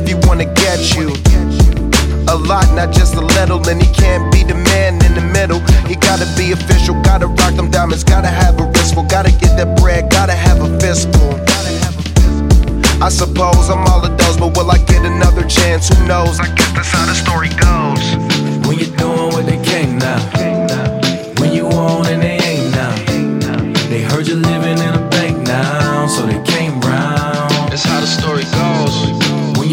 if he wanna get you. A lot, not just a little, and he can't be the man in the middle. He gotta be official, gotta rock them diamonds, gotta have a wristful, gotta get that bread, gotta have a fistful. I suppose I'm all of those, but will I get another chance? Who knows? I guess that's how the story goes. When you're doing what they came now, when you own it.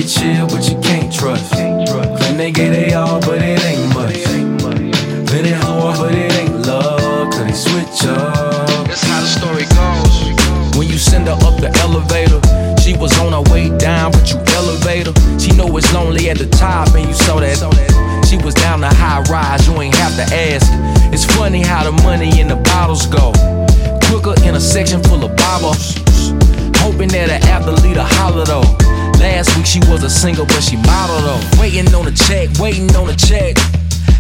chill, but you can't trust. Claim they get they all, but it ain't much. Then it hard, but it ain't love, cause they switch up. That's how the story goes. When you send her up the elevator, she was on her way down, but you elevator. She know it's lonely at the top, and you saw that. She was down the high rise, you ain't have to ask. It's funny how the money in the bottles go. Took her in a section full of bottles, hoping that her athlete a holler though. Last week she was a single, but she modeled up. Waiting on a check, waiting on a check.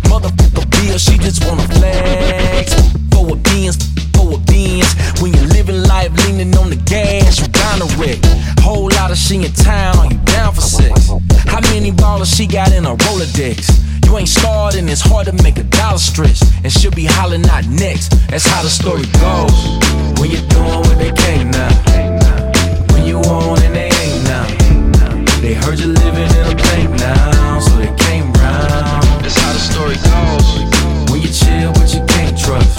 Motherfucker bill, she just wanna flex. For a beans, for a beans. When you're living life leaning on the gas, you down to wreck. Whole lot of she in town, are you down for sex? How many ballers she got in her Rolodex? You ain't starred and it's hard to make a dollar stretch. And she'll be hollering out next. That's how the story goes. When you're doing what they can't now. When you on and they they heard you living in a bank now, so they came round. That's how the story goes. When you chill, but you can't trust.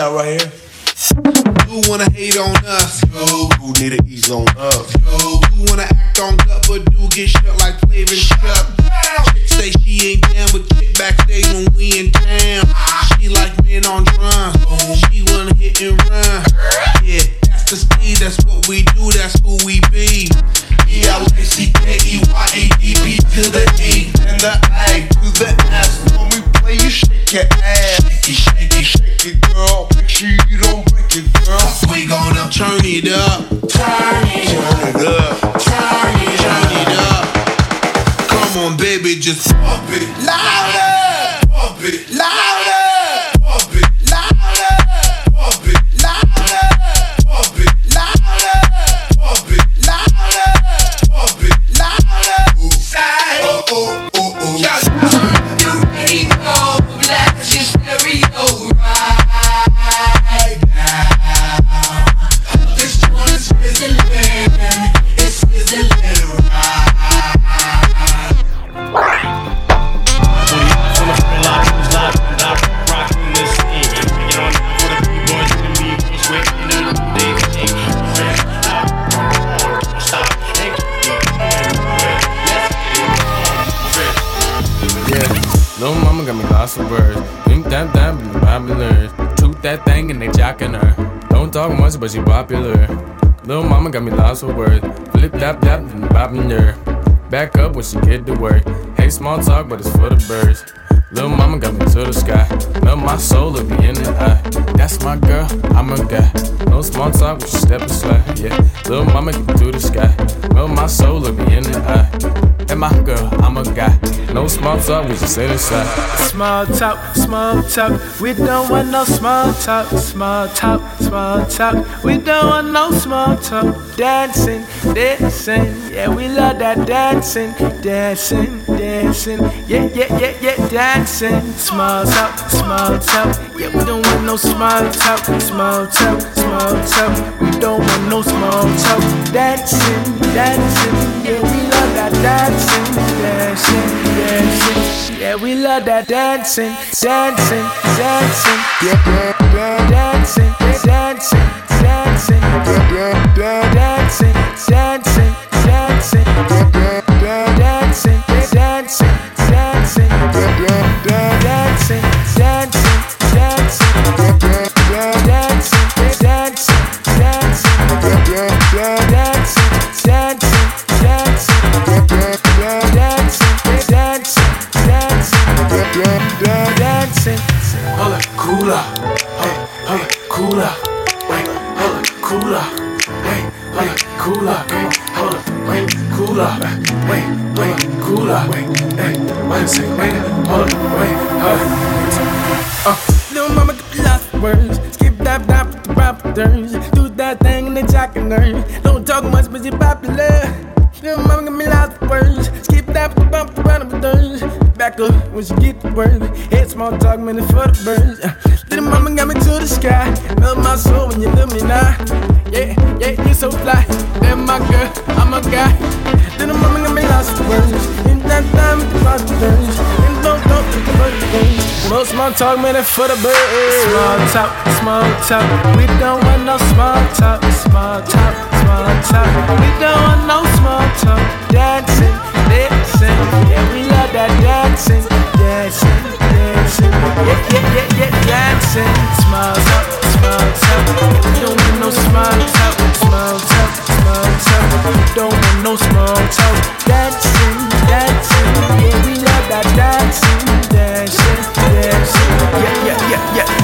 Out right here. You wanna hate on us, yo. Who need to ease on us, yo. You wanna act on gut, but do get shut like flavor shut. It, girl. We gonna turn it up. But she popular. Little mama got me lots of words. Flip, dap, dap, and bopping her. Back up when she get to work. Hey, small talk, but it's for the birds. Little mama got me to the sky. Melt my soul to be in the eye. That's my girl, I'm a guy. No small talk, when she step aside. Yeah, little mama get me to the sky. Melt my soul to be in the eye. And my girl, I'm a guy. No small talk, we just sit aside. Small talk, small talk. We don't want no small talk, small talk, small talk. We don't want no small talk. Dancing, dancing. Yeah, we love that dancing, dancing, dancing. Yeah, yeah, yeah, yeah, dancing. Small talk, small talk. Yeah, we don't want no small talk, small talk, small talk. We don't want no small talk. Dancing, dancing. Yeah, we love that dancing, dancing, dancing. Yeah, we love that dancing, dancing, dancing. Yeah, dancing, dancing, dancing. Yeah, dancing, talk, man, it's for the birds. Small talk, small talk. We don't want no small talk, small talk, small talk. We don't want no small talk. Dancing, dancing. Yeah, we love that dancing, dancing, dancing. Yeah, yeah, yeah, yeah, dancing. Small talk, small talk. We don't want no small talk, small talk, small talk. We don't want no small talk. Dancing, dancing. Yeah, we love that dancing. Yeah, yeah,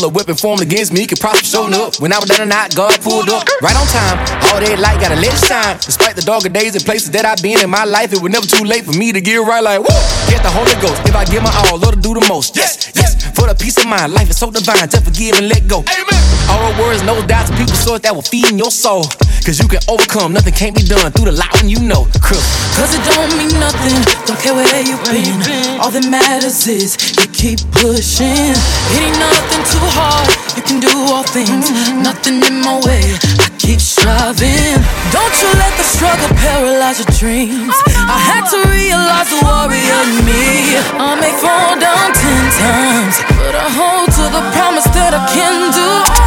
no weapon formed against me could prosper showing up. When I was down and out, God pulled up. Right on time, all that light gotta let it shine. Despite the darker days and places that I've been in my life, it was never too late for me to get right like woo. Get the Holy Ghost. If I give my all, Lord to do the most. Yes, yes. For the peace of mind, life is so divine. Just forgive and let go. Amen. All the words, no doubts, people source that will feed in your soul. Cause you can overcome, nothing can't be done through the light when you know. Crip. Cause it don't mean nothing. Don't care where you've been. All that matters is you keep pushing. It ain't nothing too hard. You can do all things. Mm-hmm. Nothing in my way. I keep striving. Don't you let the struggle paralyze your dreams. I had to realize the warrior in me. I may fall down ten times, but I hold to the promise that I can do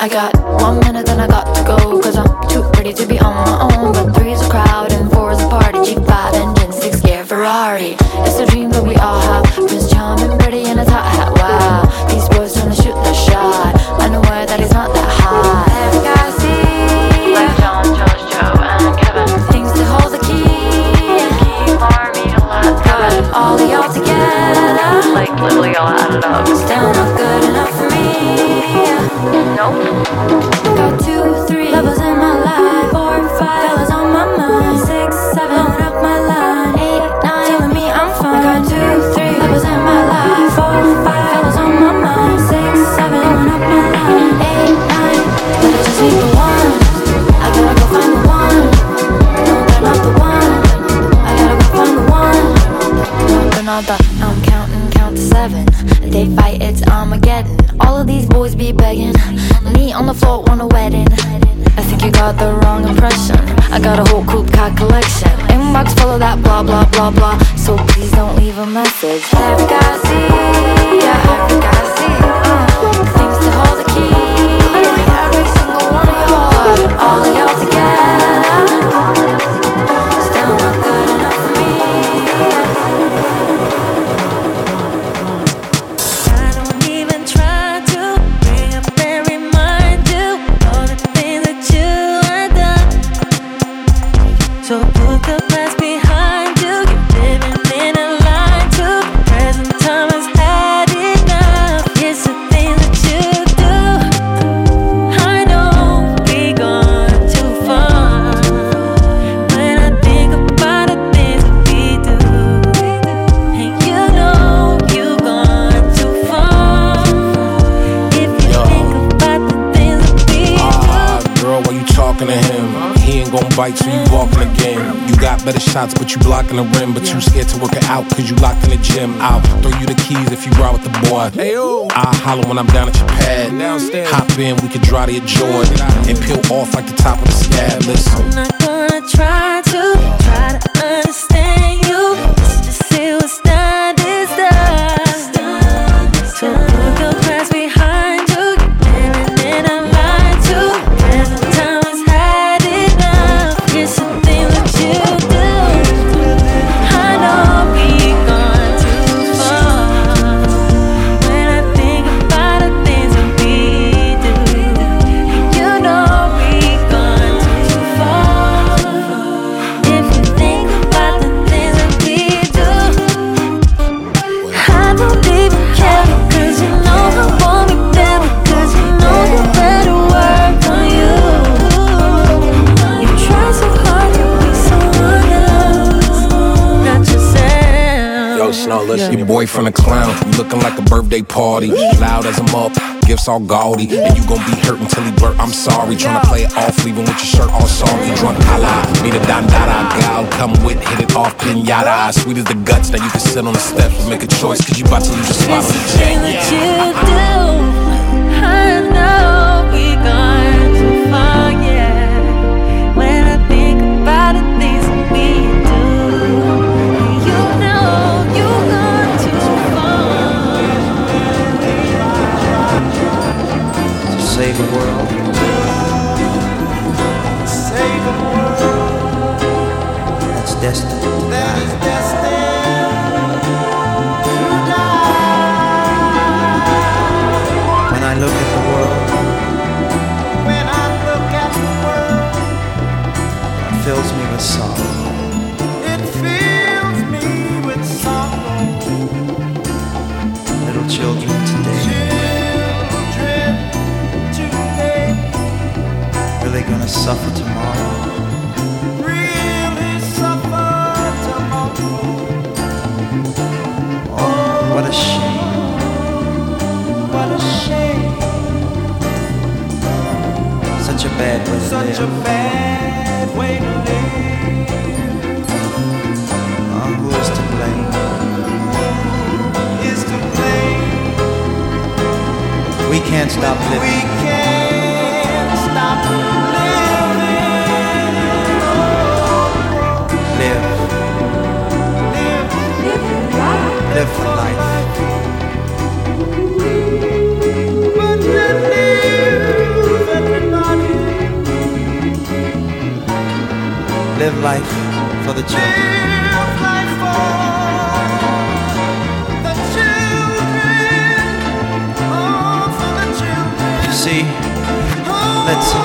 I got one minute, then I got to go. Cause I'm too pretty to be on my own. But three's a crowd and four's a party. G5 engine, six gear Ferrari. It's a dream that we all have. Prince Charming, pretty in a top hat. Wow, these boys trying to shoot their shot. Unaware that he's not that hot. Every guy see, like John, Josh, Joe, and Kevin. Things to hold the key and keep army to last. Got all together, like literally all added up. Still not good enough for me. Got two, three in my life. Four, five fellas on my mind. Six, seven up my line. Eight, nine telling me I'm fine. Two, three in my life. Four, five fellas on my mind. Six, seven up my line. Eight, nine, just the one. I gotta go find the one. No, not the one. I gotta go find the one. I'm counting, count to seven. Fight, it's Armageddon. All these boys be begging. Me on the floor, want a wedding. I think you got the wrong impression. I got a whole coupe car collection. Inbox full of that blah blah blah blah. So please don't leave a message. Every guy I yeah, every guy I. Uh, things to hold the key. Every single one of y'all. All of y'all shots, but you blocking the rim. But you scared to work it out, cause you locked in the gym. I'll throw you the keys if you ride with the boy. I'll holler when I'm down at your pad. Hop in, we can dry to your joy. And peel off like the top of the scab. Listen. Boyfriend a clown. You looking like a birthday party. Loud as I'm up. Gifts all gaudy. And you gon' be hurt until he blurt, I'm sorry. Tryna play it off, leaving with your shirt all soggy. Drunk holla. Me the dandada gal. Come with, hit it off, pinata. Sweet as the guts. Now you can sit on the steps and make a choice. Cause you about to lose your spot on the chain. that you do, world. Save the world. That's destined to die. Bad way to Such live. a bad way to live. Oh, who is to blame? Is to blame. We can't stop living. We can't stop living. Live. Live. Live for life. Live life oh, for the children. You see, let's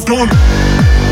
have done.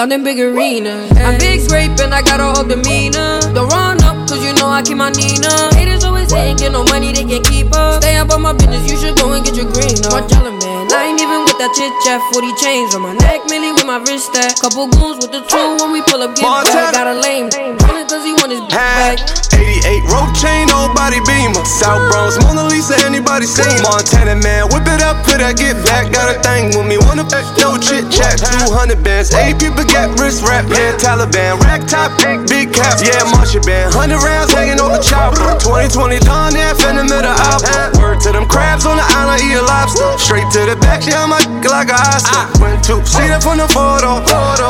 See us capping, got them big arenas. I'm big grape and I got a whole demeanor. Don't run up, cause you know I keep my Nina. Haters always hating, get no money, they can't keep up. Stay up on my business, you should go and get your green up. Margiela, man, I ain't even with that chit chat. 40 chains on my neck, Millie with my wrist at. Couple goons with the two when we pull up, get back. Got a lame, only cause he want his back. 88 road nobody beamer. South Bronx, Mona Lisa, anybody seen? Montana man, whip it up, put that get back. Got a thing with me, wanna no chit chat. 200 bands, 8 people get wrist wrap. Yeah, Taliban, rack top, big big cap. Yeah, Marshall band, 100 rounds hanging on the chopper. 2020 Don F in the middle of Word to them crabs on the island, eat a lobster. Straight to the back, yeah, my like a Oscar. Ah. Went to see that from the photo.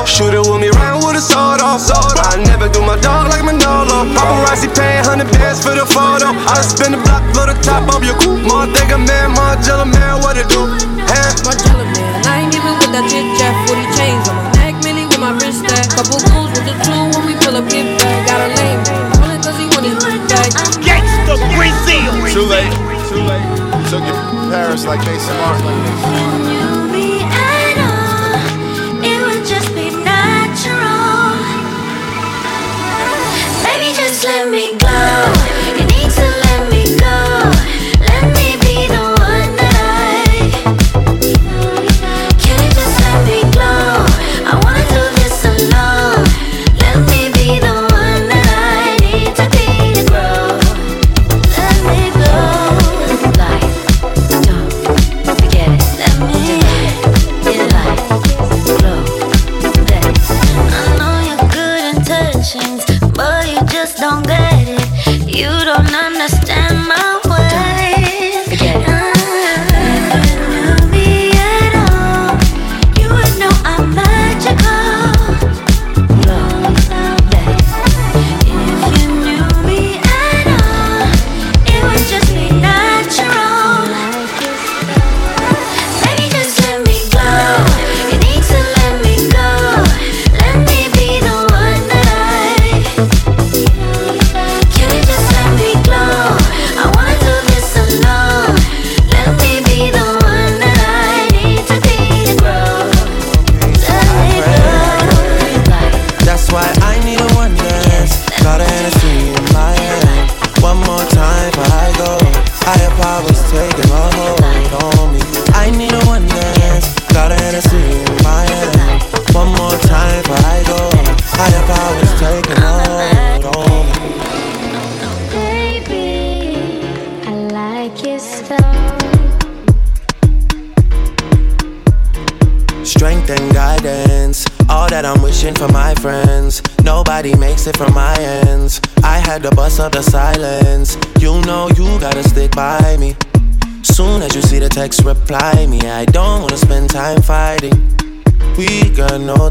Shoot it with me, round with a sword off. I never do my dog like Manolo. Mm. Paparazzi paying 100 bands for the photo. I spin the block, blow the top of your coupe. More think a man, more Margiela man, what it do? Huh? Margiela, man, I ain't even with that chit chat. 40 chains on my neck, Millie with my wrist at. Couple goons with the two when we pull up, get back. Got a lame, only cause he want his back. Gangsta Brazil. Too late. Too late. Took it from Paris like Maison Martin. It would just be natural. Baby, just let me go.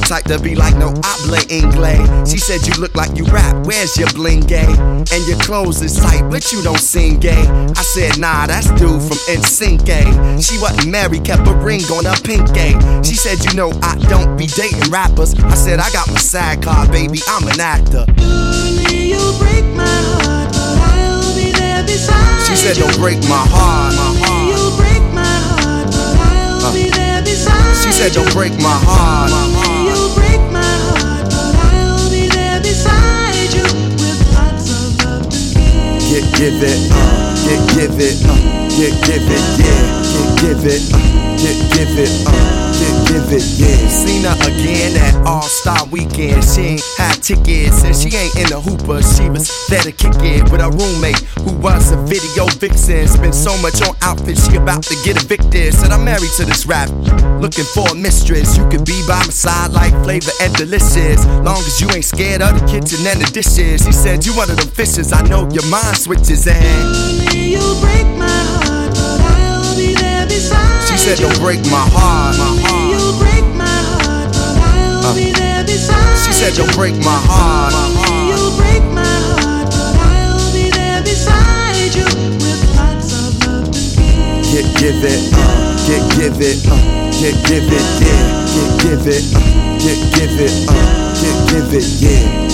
The type to be like, no, habla inglés. She said you look like you rap. Where's your bling gay? And your clothes is tight, but you don't seem gay. I said, nah, that's dude from NSYNC. She wasn't married, kept a ring on her pink gay. She said, you know, I don't be dating rappers. I said, I got my side card, baby. I'm an actor. You break my heart, but I'll be there beside She said, don't break my heart. You break my heart, but I'll uh. be there beside She said, don't break my heart. You break Get, give it, uh, get, give it, uh, get, give it, yeah. Get, give it, uh, get, give it, uh, give it, yeah. Seen her again at All Star Weekend. She ain't had tickets and she ain't in the hooper. She was there to kick it with her roommate who was a video vixen. Spent so much on outfits, she about to get evicted. Said I'm married to this rap, looking for a mistress. You could be by my side like flavor and Deelishis. Long as you ain't scared of the kitchen and the dishes. He said you one of them fishes. I know your mind switches and You break my heart, said don't break my heart. You break my heart, but I'll Uh. be there beside She said don't break my heart. You break my heart, but I'll be there beside you with lots of love to give. Get give it, uh, get give it, uh, get give it, yeah. Get give it, uh, get give it, uh, get give it, yeah.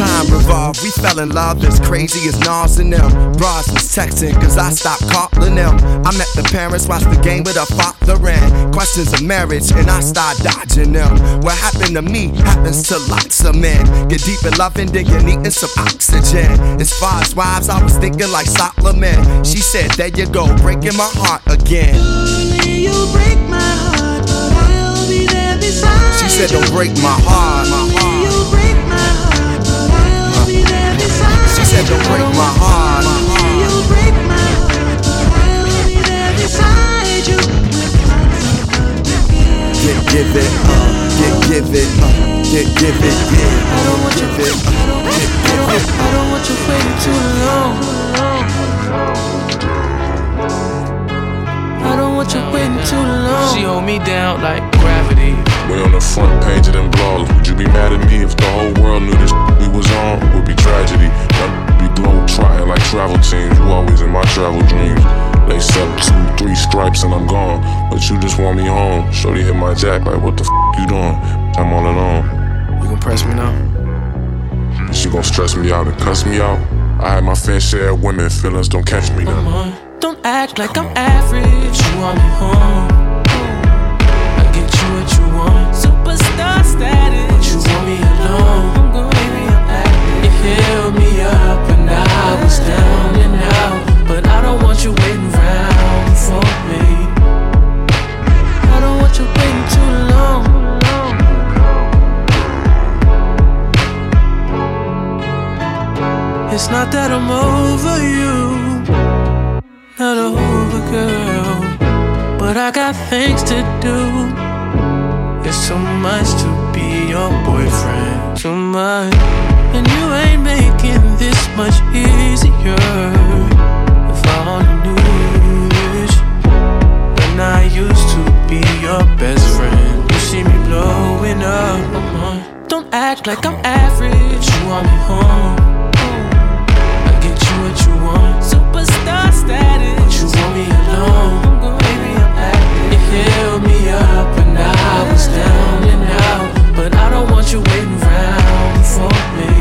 Time revolved, we fell in love as crazy as Nas and them. Bras was texting, cause I stopped calling them. I met the parents, watched the game with her father and questions of marriage, and I started dodging them. What happened to me happens to lots of men. Get deep in loving, then you're needing some oxygen. As far as wives, I was thinking like Solomon. She said, There you go, breaking my heart again. You break my heart, but I'll be there beside She said, Don't break my heart. You break said, Don't break my heart. You break my heart, I'll be there beside you with lots of love to give. Get give it, uh, get give it, get give it, yeah. I don't want give it, get give. I don't want you waiting too long. I don't want you waiting too long. She hold me down like gravity. We on the front page of them blogs. Would you be mad at me if the whole world knew this we was on? Would be tragedy. I'd be globe trotting like travel teams. You always in my travel dreams. They sub two, three stripes and I'm gone. But you just want me home. Shorty hit my jack like, what the f you doing? I'm all alone. You gon' press me now? She gon' stress me out and cuss me out. I had my fair share of women, feelings don't catch me now. Don't act like I'm average. You want me home. I get you what you want. Superstar status. But you want me alone. Held me up when I was down and out. But I don't want you waiting around for me. I don't want you waiting too long. It's not that I'm over you, not over girl, but I got things to do. It's so much to be your boyfriend, too much, and you ain't making this much easier. If I only knew this, when I used to be your best friend, you see me blowing up. Don't act like I'm average. You want me home. I get you what you want. Superstar status. But you want me alone. Baby, I'm active. You held me up when I was down and out. But I don't want you waiting around for me.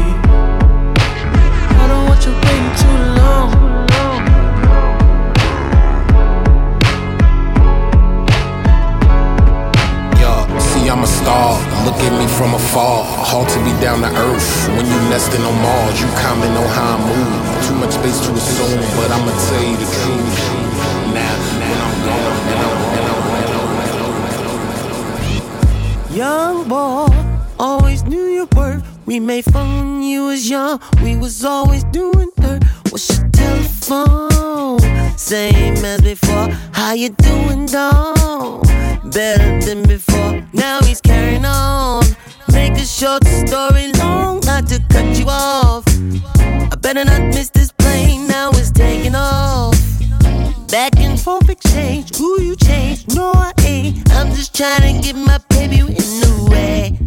I don't want you waiting too long. Yo, see, I'm a star. Look at me from afar. Hard to be down to earth. When you nesting on Mars, you comment on how I move. Too much space to assume, but I'ma tell you the truth. Young boy, always knew your worth. We made fun when you was young. We was always doing dirt. What's your telephone? Same as before. How you doing, dog? Better than before. Now he's carrying on. Make a short story long, not to cut you off. I better not miss this plane. Now it's forth exchange. Who you change? No, I ain't. I'm just trying to get my baby in the way.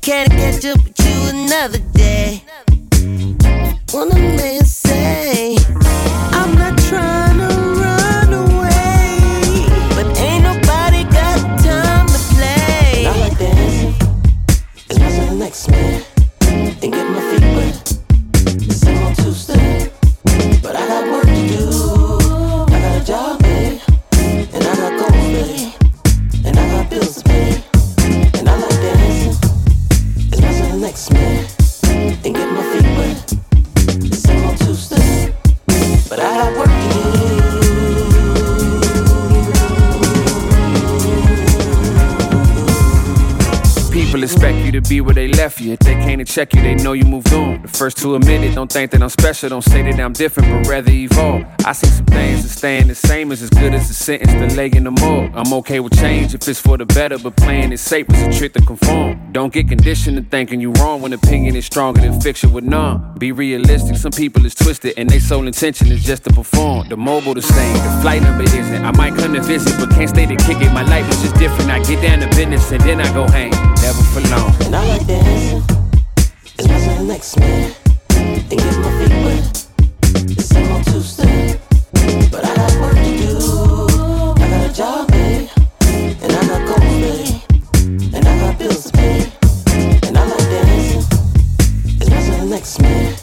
Can't catch up with you another day. What a check you, they know you moved on. The first to admit it, don't think that I'm special. Don't say that I'm different, but rather evolve. I see some things that staying the same is as good as a sentence delay in the morgue. I'm okay with change if it's for the better, but playing it safe is a trick to conform. Don't get conditioned to thinking you wrong when opinion is stronger than fiction with none. Be realistic, some people is twisted and they sole intention is just to perform. The mobile to stay, the flight number isn't. I might come to visit, but can't stay to kick it. My life is just different. I get down to business and then I go hang. Never for long. And I like dancing. It's the next man. And get my feet wet. It's on Tuesday. But I got work to do. I got a job, babe. And I got goals, babe. And I got bills to pay. And I like dancing. It's the next man.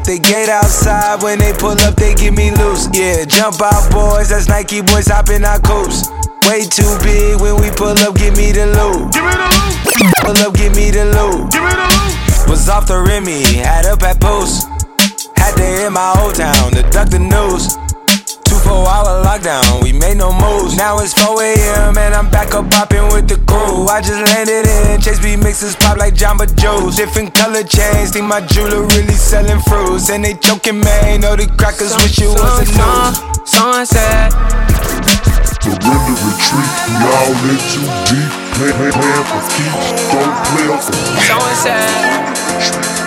At the gate outside, when they pull up, they give me loose. Yeah, jump out, boys. That's Nike boys hopping our coops. Way too big when we pull up, give me the loot. Give me the loot. Pull up, give me the loot. Give me the loot. Was off the Remy, had up at post. Had to hit my old town to duck the news. Two four hour lockdown, we made no moves. Now it's 4 a.m. and I'm back up popping with the crew. I just landed in Chase B mixes pop like Jamba Juice. Different color chains, think my jeweler really selling fruits. And they choking, man, know the crackers wish it was a news. Sunset. Surrender retreat, y'all in too deep. Plan, plan, plan for keeps, don't play up Sunset. Open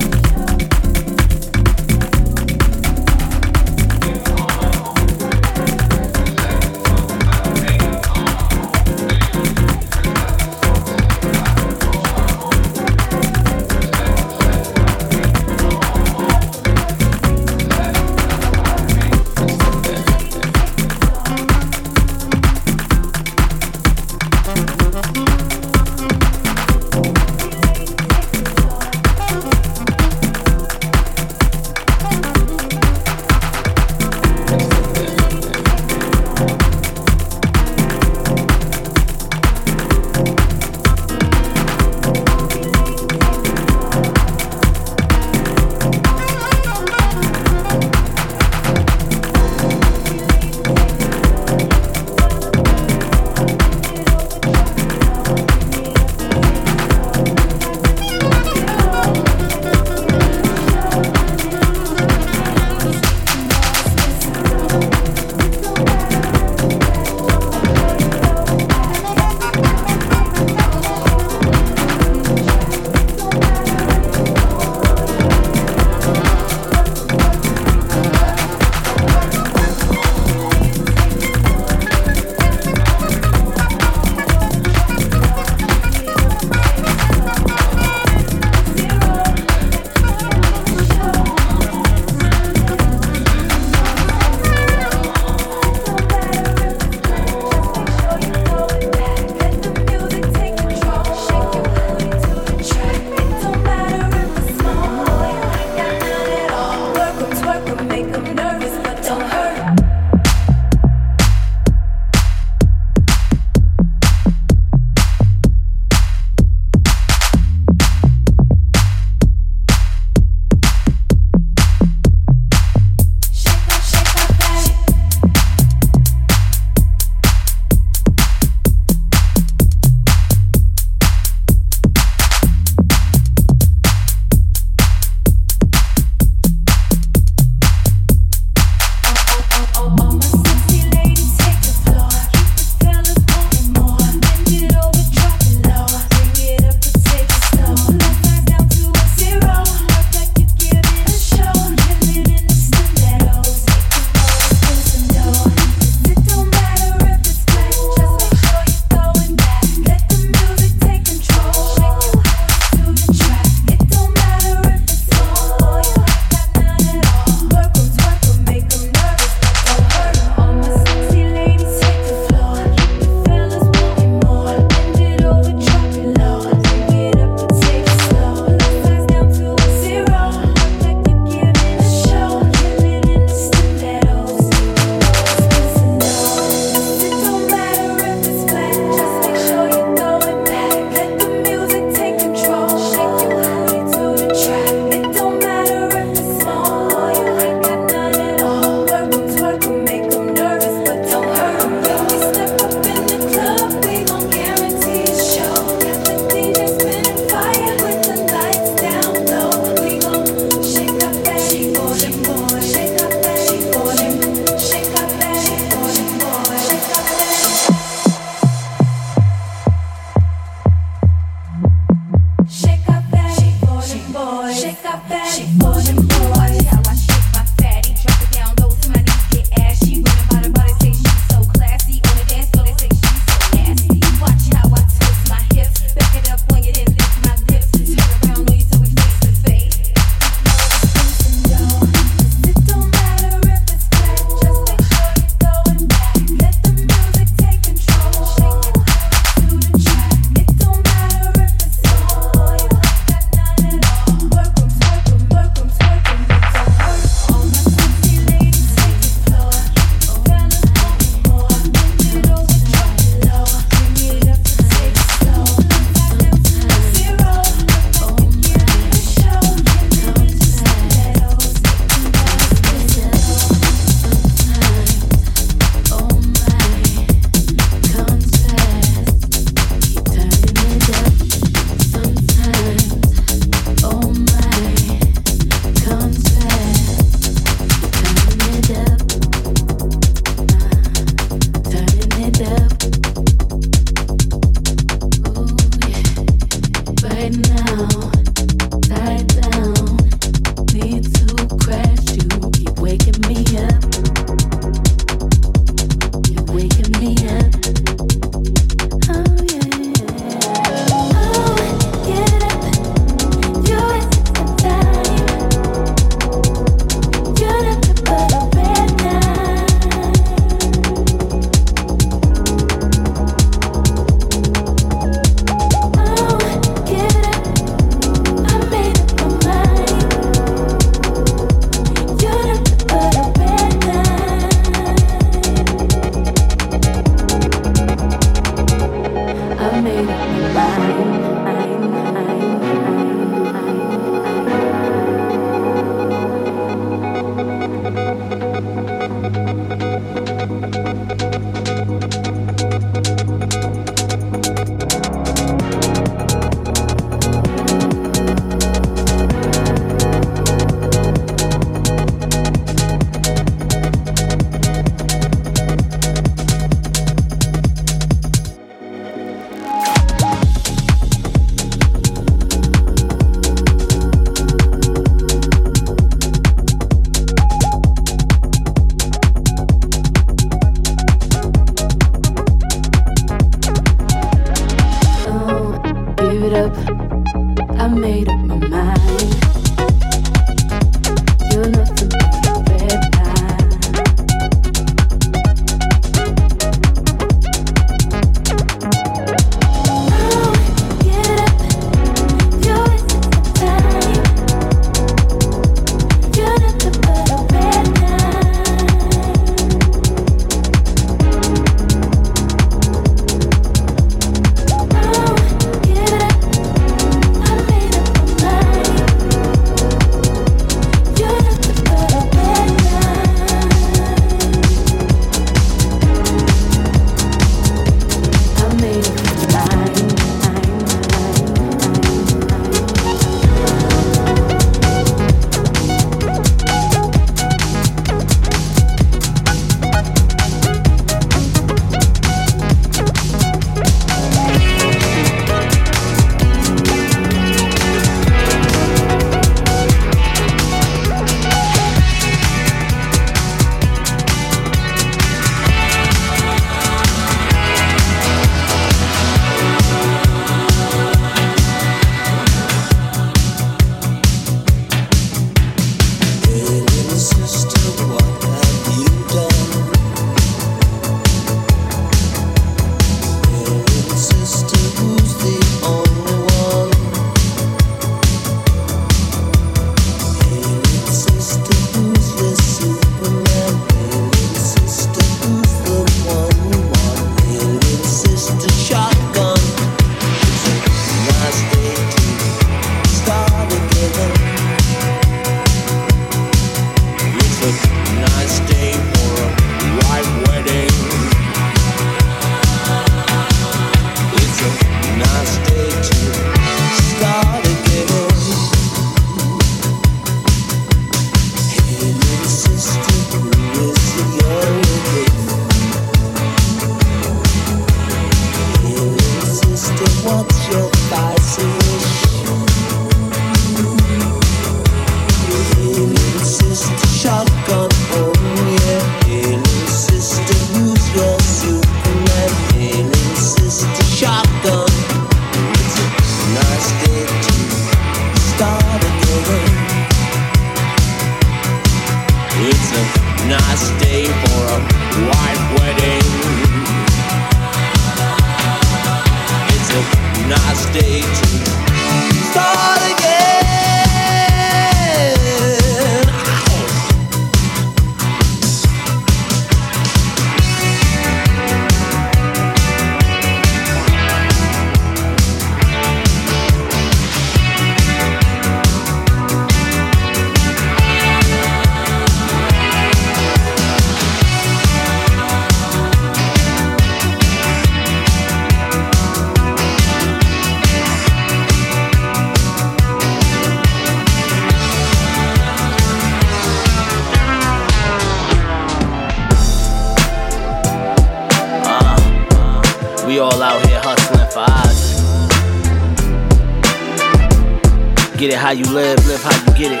how you live, live how you get it.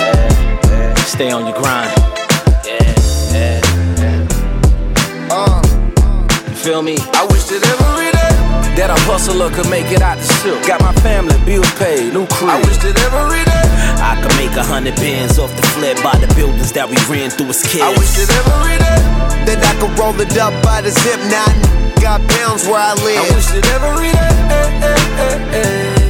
Yeah, yeah. Stay on your grind. Yeah, yeah. Uh. You feel me? I wish that every day that a hustler could make it out the silk. Got my family bills paid, new crib. I wish that every day I could make a hundred bands off the flip by the buildings that we ran through as kids. I wish that every day That I could roll it up by the zip knot. Got pounds where I live. I wish that every day I wish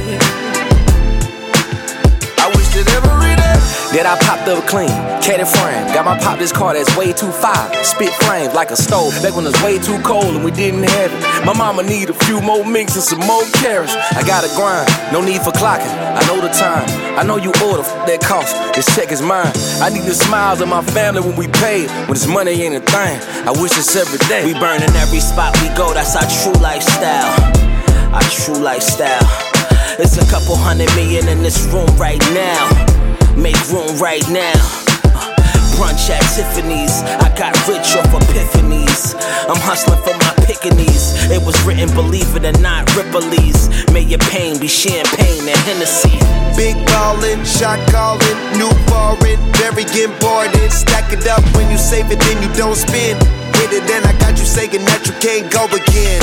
that every day That I popped up clean, cat and frame. Got my pop this car that's way too fire. Spit flames like a stove. Back when it was way too cold and we didn't have it. My mama need a few more minks and some more carrots. I gotta grind, no need for clocking. I know the time. I know you order f- that cost. This check is mine. I need the smiles of my family when we pay. When this money ain't a thing. I wish it's every day. We burning every spot we go. That's our true lifestyle. Our true lifestyle. It's a couple hundred million in this room right now. Make room right now. Brunch at Tiffany's. I got rich off epiphanies. I'm hustling for my pickaninnies. It was written, believe it or not, Ripley's. May your pain be champagne and Hennessy. Big ballin', shot callin', new foreign, very important. Stack it up when you save it, then you don't spend. Hit it, then I got you saying that you can't go again.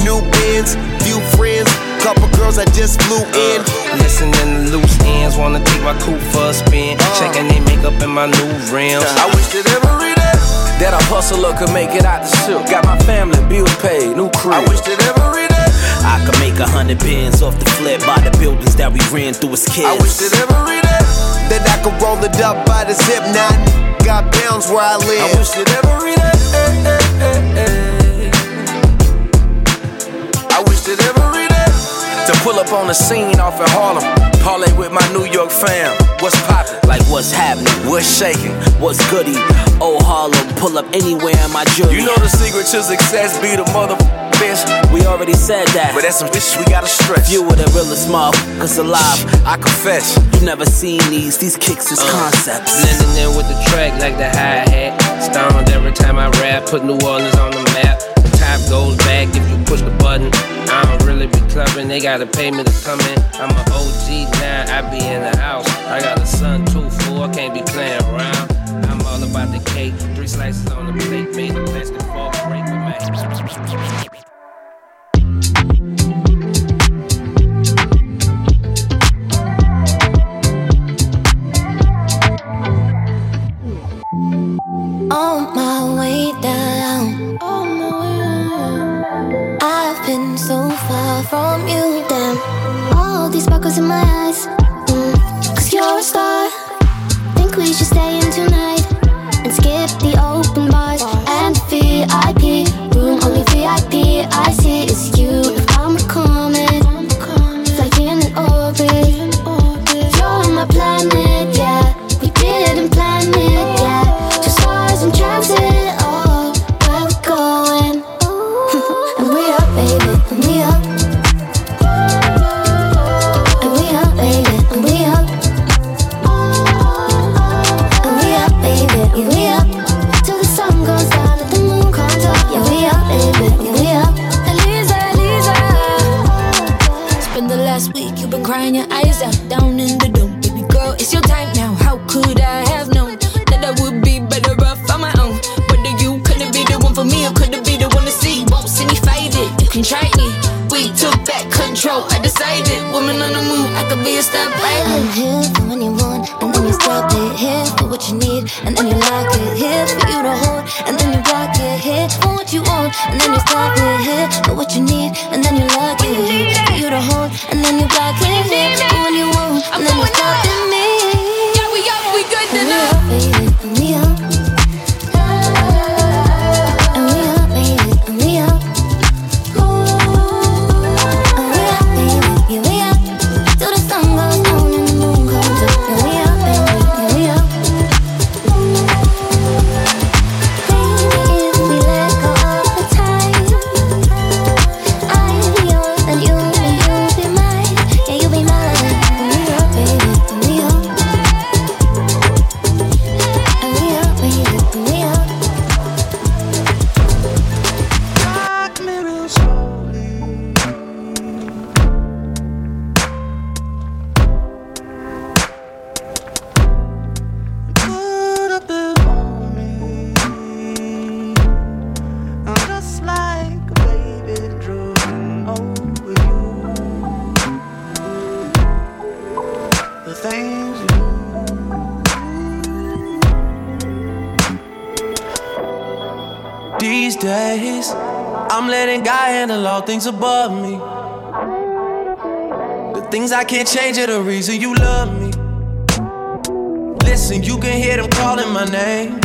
New bins, few friends, couple girls that just flew uh, in. Listening to loose ends, wanna take my coupe for a spin. Uh. Checking they makeup in my new rims. I wish that every day That a hustler could make it out the ship. Got my family, bills paid, new crib. I wish that every day I could make a hundred bins off the flip by the buildings that we ran through as kids. I wish that every day that I could roll it up by the zip. Now I got bounds where I live. I wish that every day. Eh, eh, eh, I wish that every To pull up on the scene off in Harlem. Parlay with my New York fam. What's poppin'? Like what's happening? What's shaking? What's goody? Oh Harlem, pull up anywhere in my jewelry. You know the secret to success be the mother bitch. We already said that. But that's some bitch we gotta stress. You were the realest motherfuckers alive. I confess. You never seen these. These kicks is uh, concepts. Blending in with the track like the hi hat. Stoned every time I rap, put New Orleans on the map. The goes back if you push the button. I don't really be clubbing, they gotta pay me to come in. I'm an OG now, I be in the house. I got a son, two, four, can't be playing around. I'm all about the cake, three slices on the plate, made the plastic fork break with my On my way down. Oh. I've been so far from you. Damn. All these sparkles in my eyes. Mm, Cause you're a star. Think we should stay in tonight. And skip the open bars. And VIP. Room only VIP. I see control. I decided, woman on the move, I could be a step right. I'm here for when you want, and then you stop it. Here for what you need, and then you lock it. Here for you to hold, and then you block it. Here for what you want, and then you stop it. Here for what you need, and then you lock it. Here for you to hold, and then you block it. Here for when you want, and then you stop it. Me. Yeah, we up, we good we up, baby, and things above me. The things I can't change are the reason you love me. Listen, you can hear them calling my name.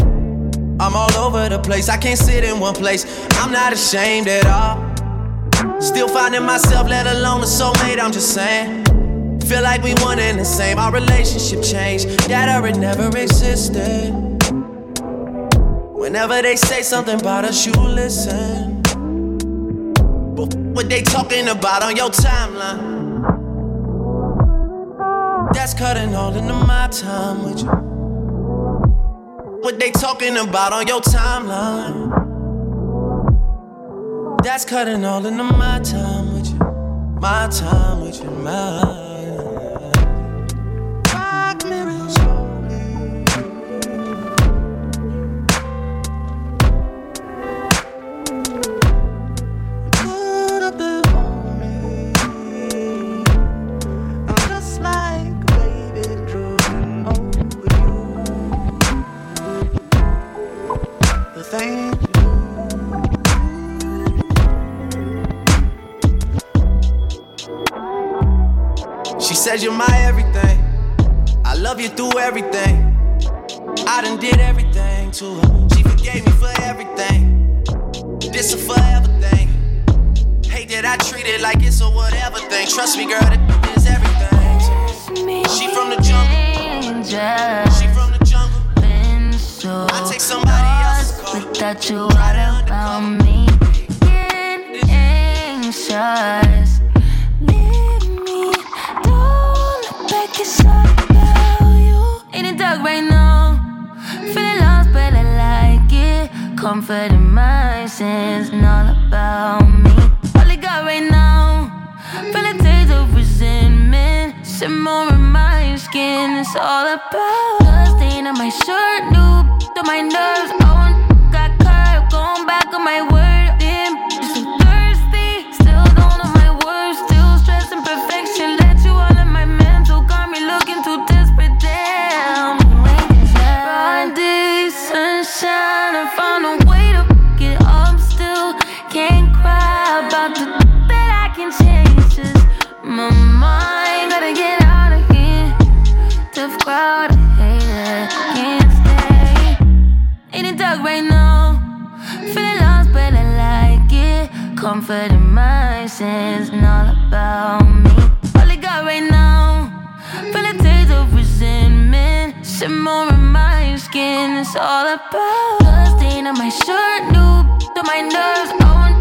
I'm all over the place, I can't sit in one place. I'm not ashamed at all. Still finding myself, let alone a soulmate, I'm just saying. Feel like we one and the same, our relationship changed. That it never existed. Whenever they say something about us, you listen. What they talking about on your timeline? That's cutting all into my time with you. What they talking about on your timeline? That's cutting all into my time with you. My time with you, my. comfort the my and all about me. All I got right now, feel a taste of resentment. Shimmer in my skin, it's all about. Bloodstained on my shirt, new to my nerves. I want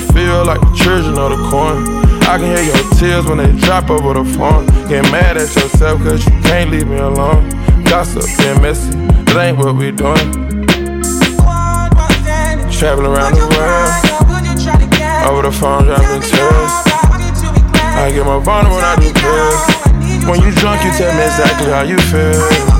The field like the children of the corn. I can hear your tears when they drop over the phone. Get mad at yourself cause you can't leave me alone. Gossip and messy, that ain't what we doing. Traveling around the world. Over the phone, dropping tears. I get more vulnerable when I do pills. When you drunk, you tell me exactly how you feel.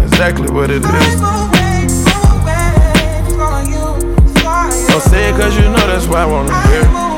exactly what it is. Don't say it cause you know that's why I wanna hear.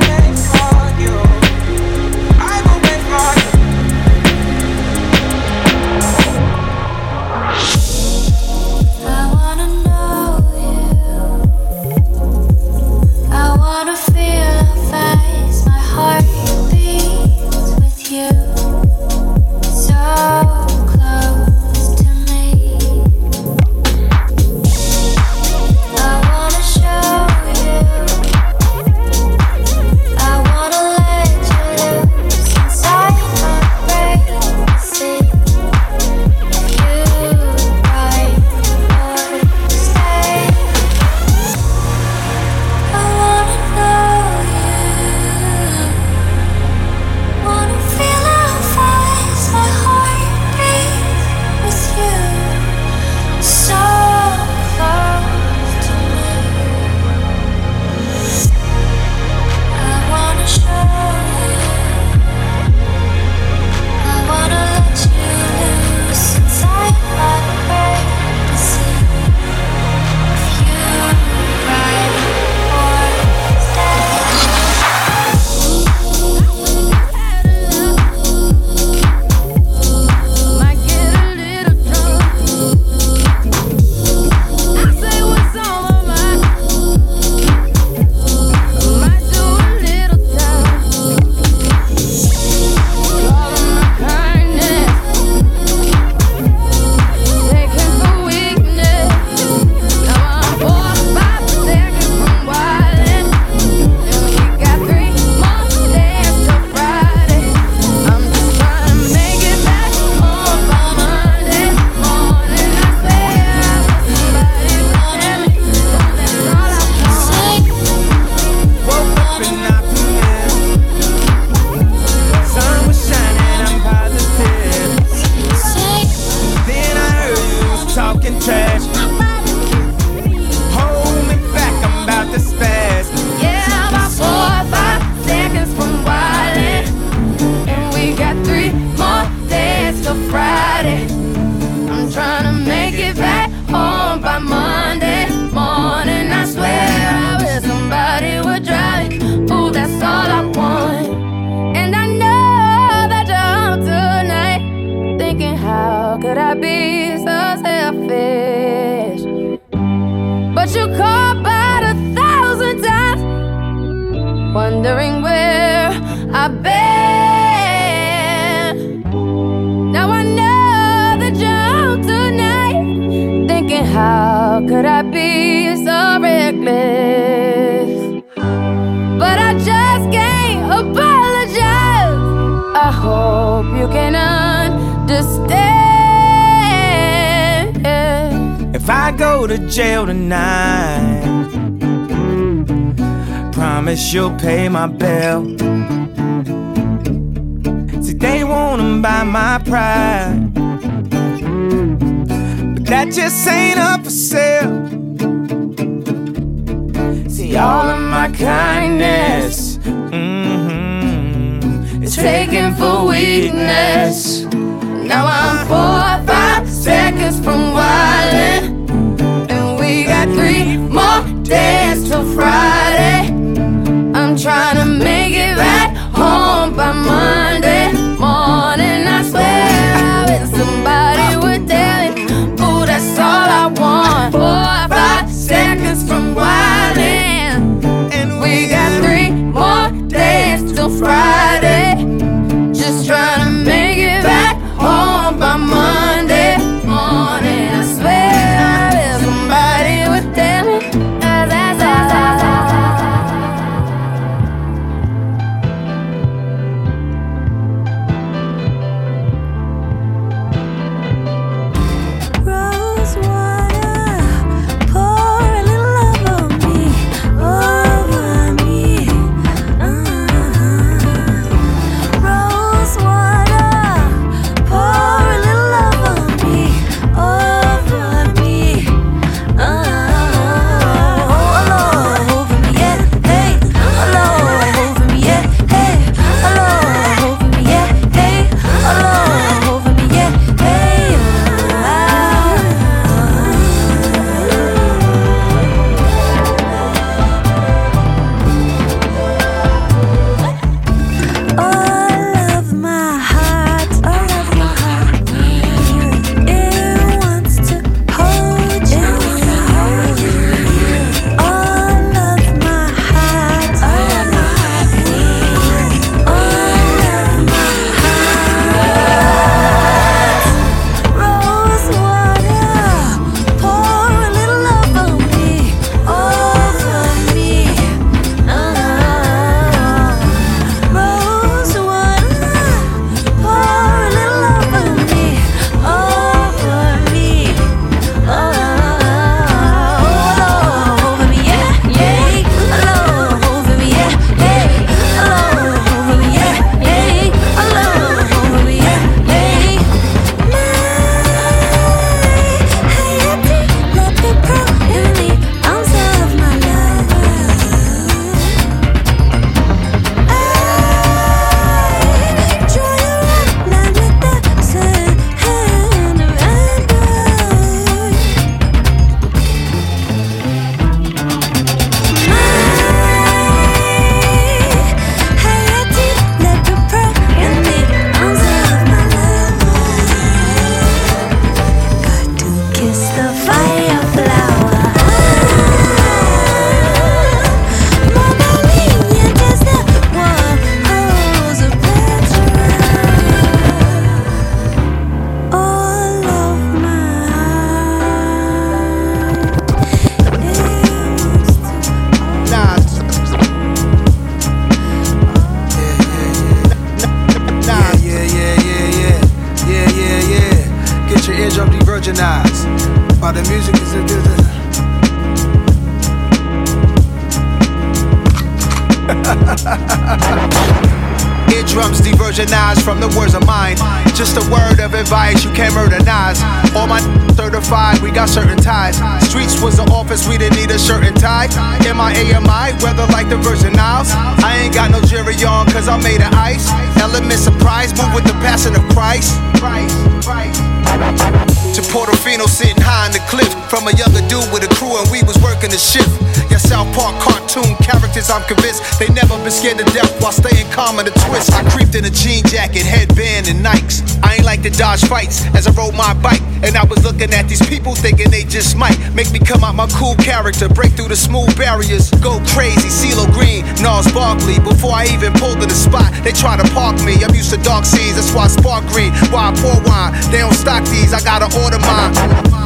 fights as I rode my bike. And I was looking at these people thinking they just might make me come out my cool character, break through the smooth barriers, go crazy. CeeLo Green, Gnarls Barkley. Before I even pulled to the spot, they try to park me. I'm used to dark scenes, that's why I spark green. Why I pour wine, they don't stock these, I gotta order mine.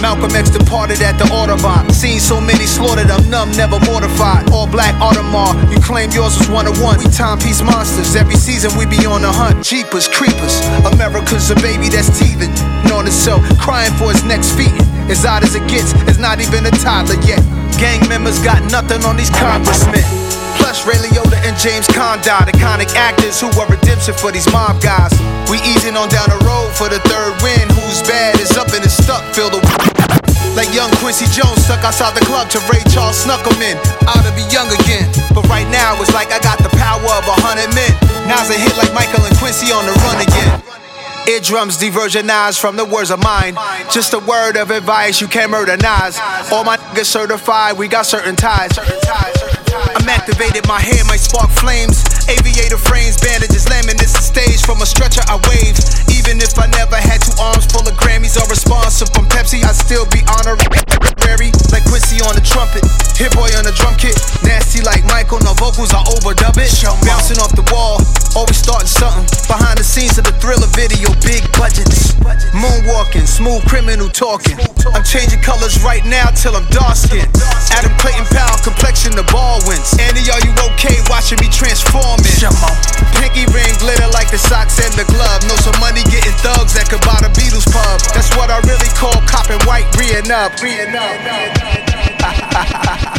Malcolm X departed at the Audubon. Seen so many slaughtered, I'm numb, never mortified. All black Audemars, you claim yours was one of one. We timepiece monsters, every season we be on the hunt. Jeepers, creepers, America's a baby that's teething. Known itself, crying for his next feet. As odd as it gets, it's not even a toddler yet. Gang members got nothing on these congressmen. Plus, Ray Liotta and James Conrad, iconic actors who are redemption for these mob guys. We easing on down the road for the third win. Who's bad is up and is stuck, feel the like young Quincy Jones stuck outside the club to Ray Charles snuck him in. Out to be young again. But right now it's like I got the power of a hundred men. Now's a hit like Michael and Quincy on the run again. Eardrums diversionized from the words of mine. Just a word of advice, you can't murder Nas. All my niggas certified, we got certain ties. I'm activated, my hair might spark flames. Aviator frames, bandages, laminates the stage from a stretcher I wave. Even if I never had two arms full of Grammys or responsive from Pepsi, I'd still be Like Quincy on the trumpet, Hit Boy on the drum kit. Nasty like Michael, no vocals, I overdub it. Bouncing off the wall, always starting something. Behind the scenes of the thriller video, big budgets. Moonwalking, smooth criminal talking. I'm changing colors right now till I'm dark skinned. Adam Clayton Powell, complexion the ball wins. Annie, are you okay watching me transforming? Pinky ring glitter like the socks and the glove. Know some money getting thugs that could buy the Beatles pub. That's what I really call copping white, re up. Re-ing up. paredão.